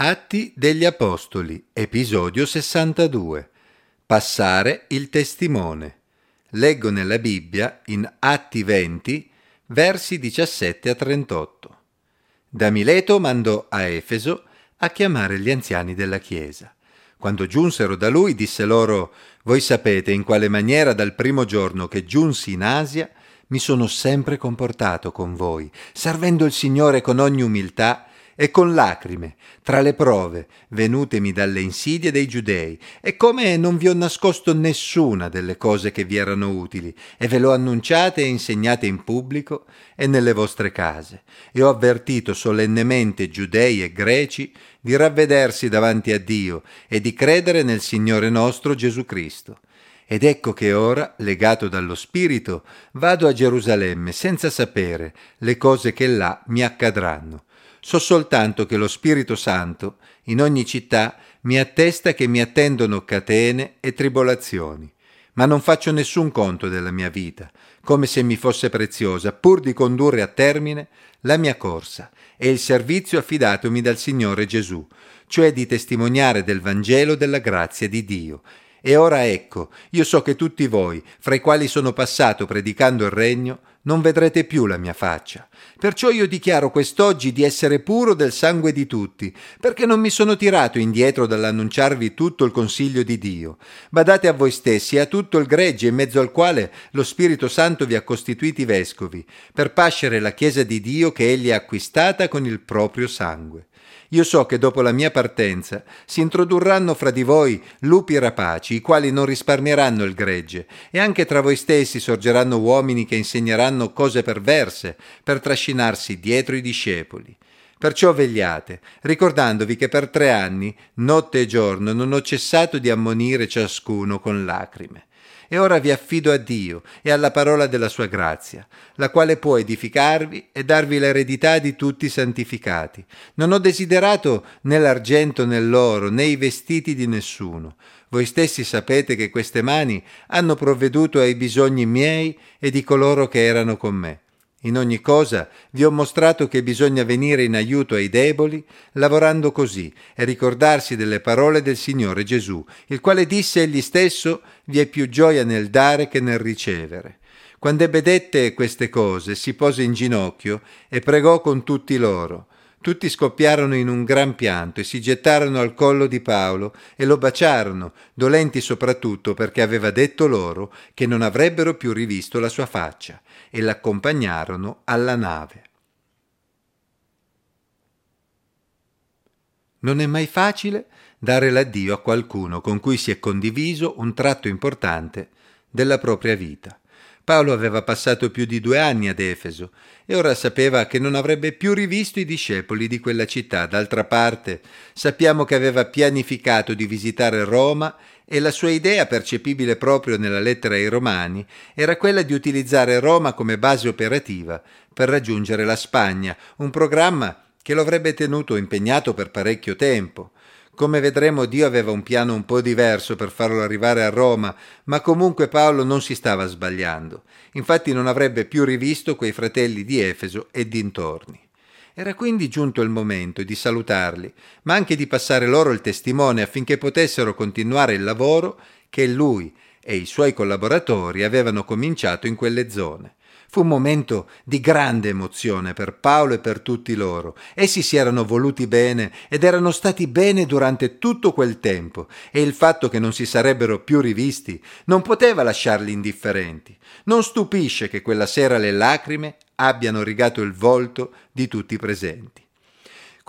Atti degli Apostoli, episodio 62. Passare il testimone. Leggo nella Bibbia, in Atti 20, versi 17 a 38. Da Mileto mandò a Efeso a chiamare gli anziani della Chiesa. Quando giunsero da lui, disse loro, Voi sapete in quale maniera dal primo giorno che giunsi in Asia mi sono sempre comportato con voi, servendo il Signore con ogni umiltà e con lacrime, tra le prove venutemi dalle insidie dei giudei, e come non vi ho nascosto nessuna delle cose che vi erano utili, e ve l'ho annunciate e insegnate in pubblico e nelle vostre case, e ho avvertito solennemente giudei e greci di ravvedersi davanti a Dio e di credere nel Signore nostro Gesù Cristo. Ed ecco che ora, legato dallo Spirito, vado a Gerusalemme senza sapere le cose che là mi accadranno So soltanto che lo Spirito Santo in ogni città mi attesta che mi attendono catene e tribolazioni. Ma non faccio nessun conto della mia vita, come se mi fosse preziosa, pur di condurre a termine la mia corsa e il servizio affidatomi dal Signore Gesù, cioè di testimoniare del Vangelo della grazia di Dio e ora ecco, io so che tutti voi, fra i quali sono passato predicando il regno, non vedrete più la mia faccia. Perciò io dichiaro quest'oggi di essere puro del sangue di tutti, perché non mi sono tirato indietro dall'annunciarvi tutto il consiglio di Dio. Badate a voi stessi e a tutto il gregge in mezzo al quale lo Spirito Santo vi ha costituiti vescovi, per pascere la Chiesa di Dio che egli ha acquistata con il proprio sangue. Io so che dopo la mia partenza si introdurranno fra di voi lupi rapaci, i quali non risparmieranno il gregge, e anche tra voi stessi sorgeranno uomini che insegneranno cose perverse per trascinarsi dietro i discepoli. Perciò vegliate, ricordandovi che per tre anni, notte e giorno, non ho cessato di ammonire ciascuno con lacrime. E ora vi affido a Dio e alla parola della sua grazia, la quale può edificarvi e darvi l'eredità di tutti i santificati. Non ho desiderato né l'argento né l'oro né i vestiti di nessuno. Voi stessi sapete che queste mani hanno provveduto ai bisogni miei e di coloro che erano con me. In ogni cosa vi ho mostrato che bisogna venire in aiuto ai deboli, lavorando così e ricordarsi delle parole del Signore Gesù, il quale disse egli stesso vi è più gioia nel dare che nel ricevere. Quando ebbe dette queste cose, si pose in ginocchio e pregò con tutti loro. Tutti scoppiarono in un gran pianto e si gettarono al collo di Paolo e lo baciarono, dolenti soprattutto perché aveva detto loro che non avrebbero più rivisto la sua faccia, e l'accompagnarono alla nave. Non è mai facile dare l'addio a qualcuno con cui si è condiviso un tratto importante della propria vita. Paolo aveva passato più di due anni ad Efeso e ora sapeva che non avrebbe più rivisto i discepoli di quella città. D'altra parte, sappiamo che aveva pianificato di visitare Roma e la sua idea, percepibile proprio nella lettera ai Romani, era quella di utilizzare Roma come base operativa per raggiungere la Spagna, un programma che lo avrebbe tenuto impegnato per parecchio tempo. Come vedremo Dio aveva un piano un po' diverso per farlo arrivare a Roma, ma comunque Paolo non si stava sbagliando. Infatti non avrebbe più rivisto quei fratelli di Efeso e dintorni. Era quindi giunto il momento di salutarli, ma anche di passare loro il testimone affinché potessero continuare il lavoro che lui e i suoi collaboratori avevano cominciato in quelle zone. Fu un momento di grande emozione per Paolo e per tutti loro. Essi si erano voluti bene ed erano stati bene durante tutto quel tempo e il fatto che non si sarebbero più rivisti non poteva lasciarli indifferenti. Non stupisce che quella sera le lacrime abbiano rigato il volto di tutti i presenti.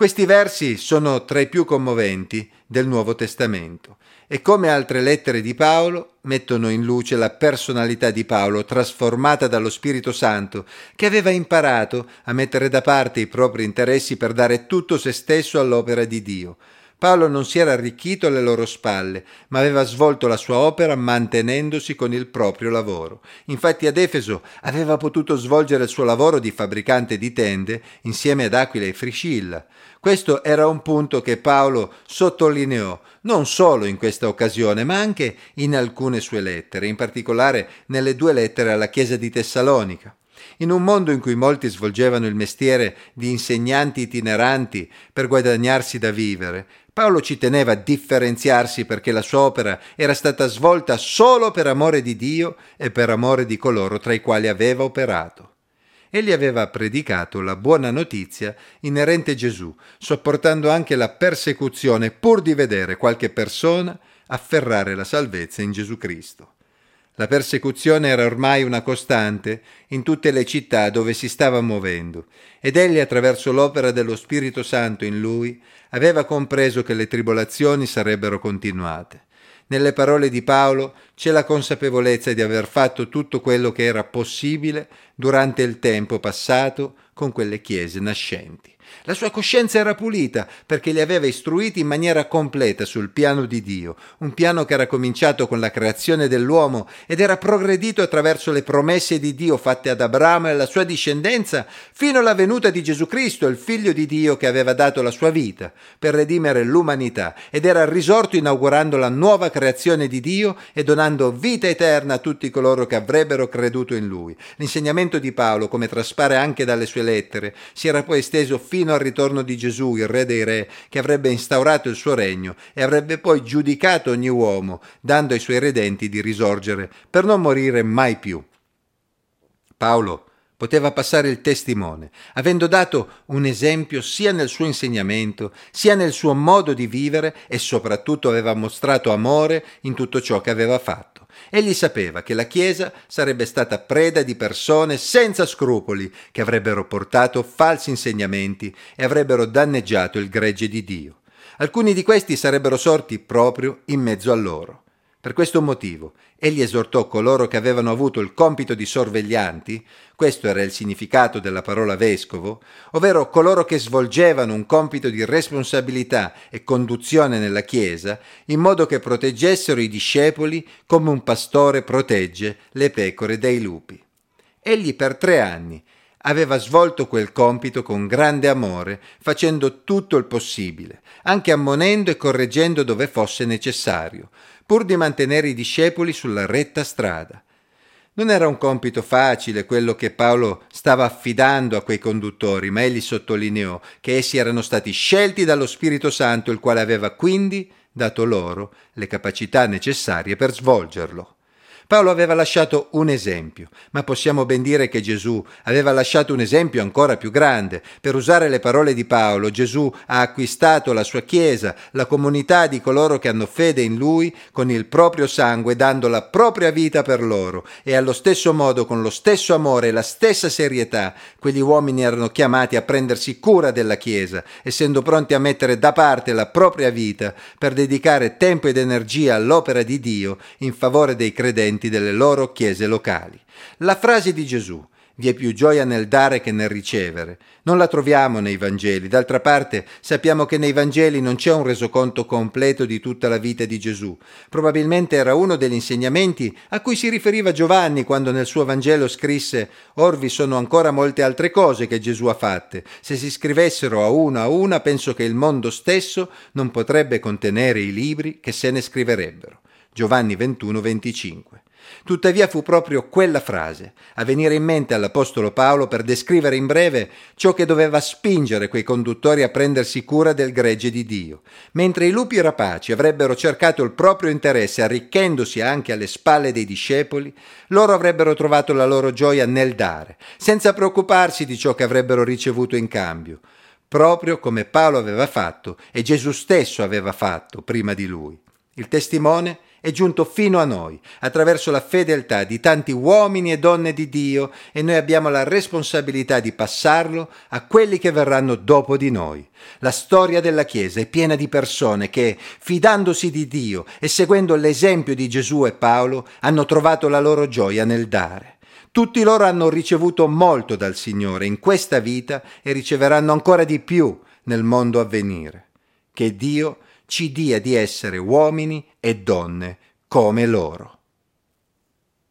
Questi versi sono tra i più commoventi del Nuovo Testamento e come altre lettere di Paolo mettono in luce la personalità di Paolo trasformata dallo Spirito Santo, che aveva imparato a mettere da parte i propri interessi per dare tutto se stesso all'opera di Dio. Paolo non si era arricchito alle loro spalle, ma aveva svolto la sua opera mantenendosi con il proprio lavoro. Infatti ad Efeso aveva potuto svolgere il suo lavoro di fabbricante di tende insieme ad Aquila e Friscilla. Questo era un punto che Paolo sottolineò non solo in questa occasione, ma anche in alcune sue lettere, in particolare nelle due lettere alla Chiesa di Tessalonica. In un mondo in cui molti svolgevano il mestiere di insegnanti itineranti per guadagnarsi da vivere, Paolo ci teneva a differenziarsi perché la sua opera era stata svolta solo per amore di Dio e per amore di coloro tra i quali aveva operato. Egli aveva predicato la buona notizia inerente a Gesù, sopportando anche la persecuzione pur di vedere qualche persona afferrare la salvezza in Gesù Cristo. La persecuzione era ormai una costante in tutte le città dove si stava muovendo ed egli attraverso l'opera dello Spirito Santo in lui aveva compreso che le tribolazioni sarebbero continuate. Nelle parole di Paolo c'è la consapevolezza di aver fatto tutto quello che era possibile durante il tempo passato con quelle chiese nascenti. La sua coscienza era pulita perché li aveva istruiti in maniera completa sul piano di Dio, un piano che era cominciato con la creazione dell'uomo ed era progredito attraverso le promesse di Dio fatte ad Abramo e alla sua discendenza fino alla venuta di Gesù Cristo, il figlio di Dio che aveva dato la sua vita per redimere l'umanità ed era risorto inaugurando la nuova creazione di Dio e donando vita eterna a tutti coloro che avrebbero creduto in lui. L'insegnamento di Paolo, come traspare anche dalle sue lettere, si era poi esteso fino fino al ritorno di Gesù, il Re dei Re, che avrebbe instaurato il suo regno e avrebbe poi giudicato ogni uomo, dando ai suoi redenti di risorgere per non morire mai più. Paolo poteva passare il testimone, avendo dato un esempio sia nel suo insegnamento, sia nel suo modo di vivere e soprattutto aveva mostrato amore in tutto ciò che aveva fatto. Egli sapeva che la Chiesa sarebbe stata preda di persone senza scrupoli che avrebbero portato falsi insegnamenti e avrebbero danneggiato il gregge di Dio. Alcuni di questi sarebbero sorti proprio in mezzo a loro. Per questo motivo, egli esortò coloro che avevano avuto il compito di sorveglianti, questo era il significato della parola vescovo, ovvero coloro che svolgevano un compito di responsabilità e conduzione nella Chiesa, in modo che proteggessero i discepoli come un pastore protegge le pecore dai lupi. Egli per tre anni aveva svolto quel compito con grande amore, facendo tutto il possibile, anche ammonendo e correggendo dove fosse necessario, pur di mantenere i discepoli sulla retta strada. Non era un compito facile quello che Paolo stava affidando a quei conduttori, ma egli sottolineò che essi erano stati scelti dallo Spirito Santo, il quale aveva quindi dato loro le capacità necessarie per svolgerlo. Paolo aveva lasciato un esempio, ma possiamo ben dire che Gesù aveva lasciato un esempio ancora più grande. Per usare le parole di Paolo, Gesù ha acquistato la sua Chiesa, la comunità di coloro che hanno fede in Lui, con il proprio sangue, dando la propria vita per loro. E allo stesso modo, con lo stesso amore e la stessa serietà, quegli uomini erano chiamati a prendersi cura della Chiesa, essendo pronti a mettere da parte la propria vita per dedicare tempo ed energia all'opera di Dio in favore dei credenti residenti delle loro chiese locali. La frase di Gesù vi è più gioia nel dare che nel ricevere. Non la troviamo nei Vangeli. D'altra parte sappiamo che nei Vangeli non c'è un resoconto completo di tutta la vita di Gesù. Probabilmente era uno degli insegnamenti a cui si riferiva Giovanni quando nel suo Vangelo scrisse Or vi sono ancora molte altre cose che Gesù ha fatte. Se si scrivessero a una a una, penso che il mondo stesso non potrebbe contenere i libri che se ne scriverebbero. Giovanni 21, 25. Tuttavia fu proprio quella frase a venire in mente all'Apostolo Paolo per descrivere in breve ciò che doveva spingere quei conduttori a prendersi cura del gregge di Dio. Mentre i lupi rapaci avrebbero cercato il proprio interesse arricchendosi anche alle spalle dei discepoli, loro avrebbero trovato la loro gioia nel dare, senza preoccuparsi di ciò che avrebbero ricevuto in cambio, proprio come Paolo aveva fatto e Gesù stesso aveva fatto prima di lui. Il testimone è giunto fino a noi attraverso la fedeltà di tanti uomini e donne di Dio e noi abbiamo la responsabilità di passarlo a quelli che verranno dopo di noi. La storia della Chiesa è piena di persone che, fidandosi di Dio e seguendo l'esempio di Gesù e Paolo, hanno trovato la loro gioia nel dare. Tutti loro hanno ricevuto molto dal Signore in questa vita e riceveranno ancora di più nel mondo a venire. Che Dio ci dia di essere uomini e donne come loro.